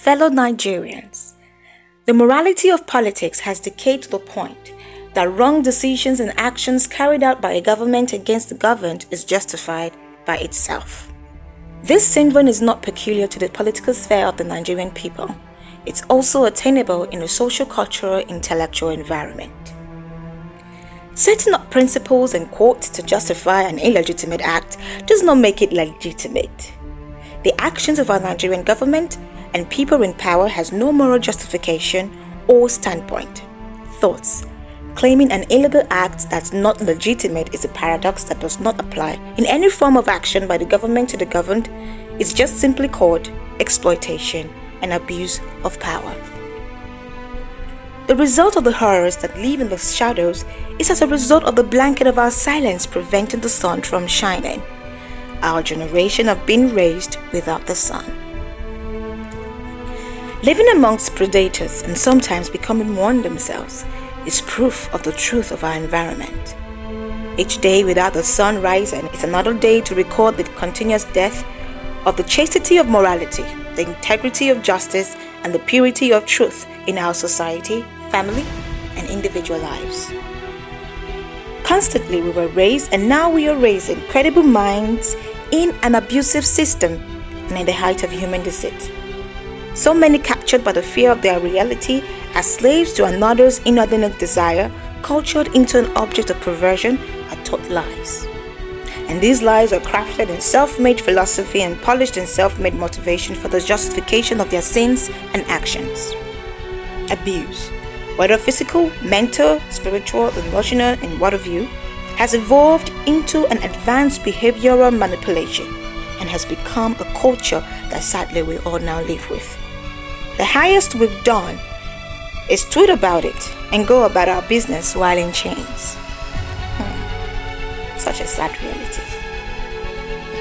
Fellow Nigerians, the morality of politics has decayed to the point that wrong decisions and actions carried out by a government against the governed is justified by itself. This syndrome is not peculiar to the political sphere of the Nigerian people. It's also attainable in a social, cultural, intellectual environment. Setting up principles and quotes to justify an illegitimate act does not make it legitimate. The actions of our Nigerian government and people in power has no moral justification or standpoint. Thoughts. Claiming an illegal act that's not legitimate is a paradox that does not apply in any form of action by the government to the governed. It's just simply called exploitation and abuse of power. The result of the horrors that live in the shadows is as a result of the blanket of our silence preventing the sun from shining. Our generation have been raised without the sun. Living amongst predators and sometimes becoming one themselves is proof of the truth of our environment. Each day without the sun rising is another day to record the continuous death of the chastity of morality, the integrity of justice, and the purity of truth in our society, family, and individual lives. Constantly we were raised, and now we are raising credible minds in an abusive system and in the height of human deceit. So many captured by the fear of their reality as slaves to another's inordinate desire, cultured into an object of perversion, are taught lies. And these lies are crafted in self made philosophy and polished in self made motivation for the justification of their sins and actions. Abuse, whether physical, mental, spiritual, emotional, and what have you, has evolved into an advanced behavioral manipulation has become a culture that sadly we all now live with. The highest we've done is tweet about it and go about our business while in chains. Hmm. Such a sad reality.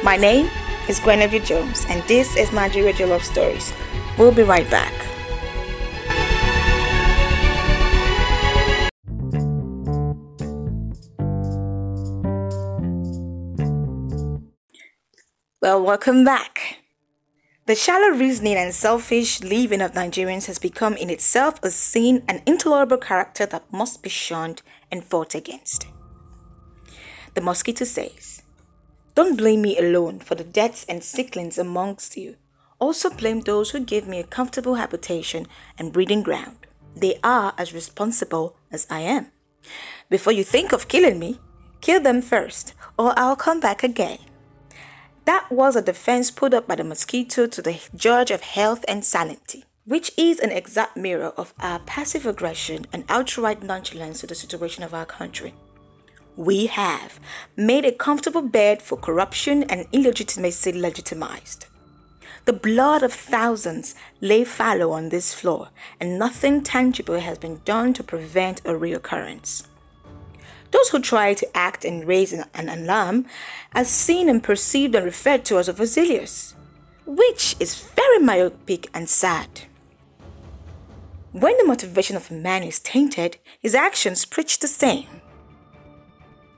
My name is Guinevere Jones, and this is Nigeria Jollof Stories. We'll be right back. Well, welcome back. The shallow reasoning and selfish living of Nigerians has become in itself a sin and intolerable character that must be shunned and fought against. The mosquito says, Don't blame me alone for the deaths and sicklings amongst you. Also blame those who gave me a comfortable habitation and breeding ground. They are as responsible as I am. Before you think of killing me, kill them first, or I'll come back again. That was a defense put up by the mosquito to the judge of health and sanity, which is an exact mirror of our passive aggression and outright nonchalance to the situation of our country. We have made a comfortable bed for corruption and illegitimacy legitimized. The blood of thousands lay fallow on this floor, and nothing tangible has been done to prevent a reoccurrence. Those who try to act and raise an alarm are seen and perceived and referred to as overzealous, which is very myopic and sad. When the motivation of a man is tainted, his actions preach the same.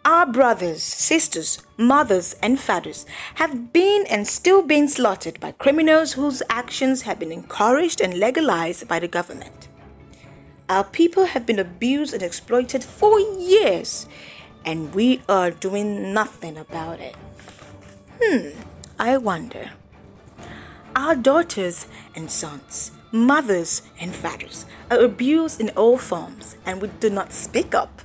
Our brothers, sisters, mothers, and fathers have been and still being slaughtered by criminals whose actions have been encouraged and legalized by the government. Our people have been abused and exploited for years, and we are doing nothing about it. Hmm, I wonder. Our daughters and sons, mothers and fathers are abused in all forms, and we do not speak up.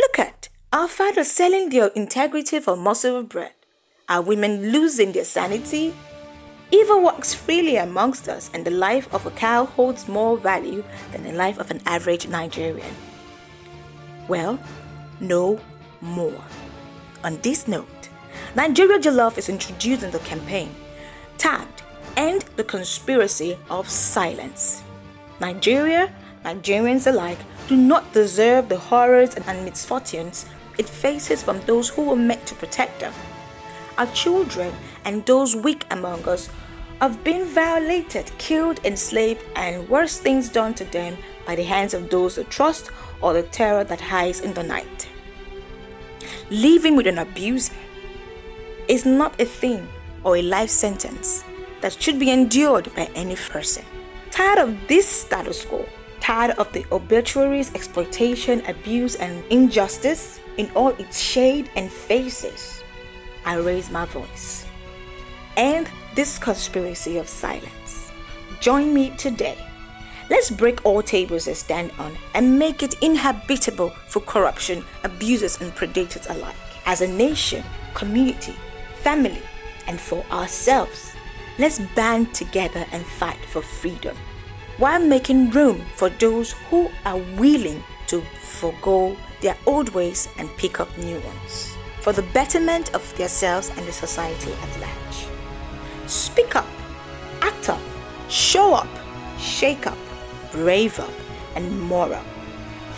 Look at our fathers selling their integrity for morsel of bread, our women losing their sanity Evil walks freely amongst us, and the life of a cow holds more value than the life of an average Nigerian. Well, no more. On this note, Nigeria Jollof is introducing the campaign tagged End the Conspiracy of Silence. Nigeria, Nigerians alike, do not deserve the horrors and misfortunes it faces from those who were meant to protect them. Our children and those weak among us have been violated, killed, enslaved, and worse things done to them by the hands of those who trust or the terror that hides in the night. Living with an abuser is not a thing or a life sentence. that should be endured by any person. Tired of this status quo, tired of the obituaries, exploitation, abuse, and injustice in all its shade and faces, I raise my voice. End this conspiracy of silence. Join me today. Let's break all tables and stand on and make it inhabitable for corruption, abusers, and predators alike. As a nation, community, family, and for ourselves, let's band together and fight for freedom while making room for those who are willing to forego their old ways and pick up new ones for the betterment of themselves and the society at large. Speak up, act up, show up, shake up, brave up, and more up.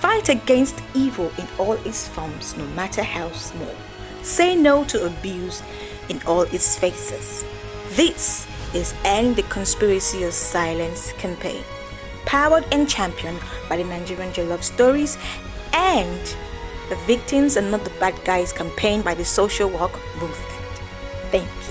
Fight against evil in all its forms, no matter how small. Say no to abuse in all its faces. This is End the Conspiracy of Silence campaign, powered and championed by the Nigerian Jollof Stories and the Victims and Not the Bad Guys campaign by the Social Work Movement. Thank you.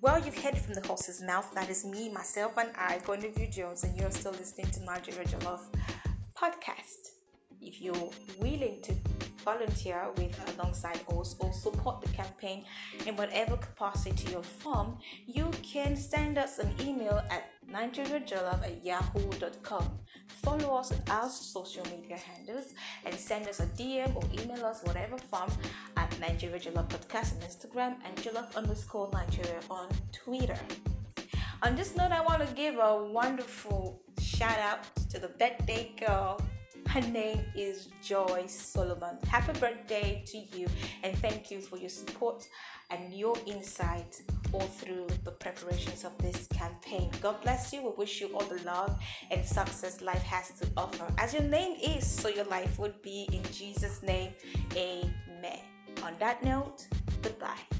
Well, you've heard from the horse's mouth. That is me, myself, and I, Guinevere Jones, and you're still listening to Nigeria podcast. If you're willing to volunteer with alongside us or support the campaign in whatever capacity or form, you can send us an email at nigeriajollof at yahoo.com. Follow us on our social media handles and send us a DM or email us whatever form at Nigeria Jollof Podcast on Instagram and Jollof underscore Nigeria on Twitter. On this note, I want to give a wonderful shout out to the birthday girl. Her name is Joy Solomon. Happy birthday to you and thank you for your support and your insight all through the preparations of this campaign. God bless you. We wish you all the love and success life has to offer. As your name is, so your life would be in Jesus' name. Amen. On that note, goodbye.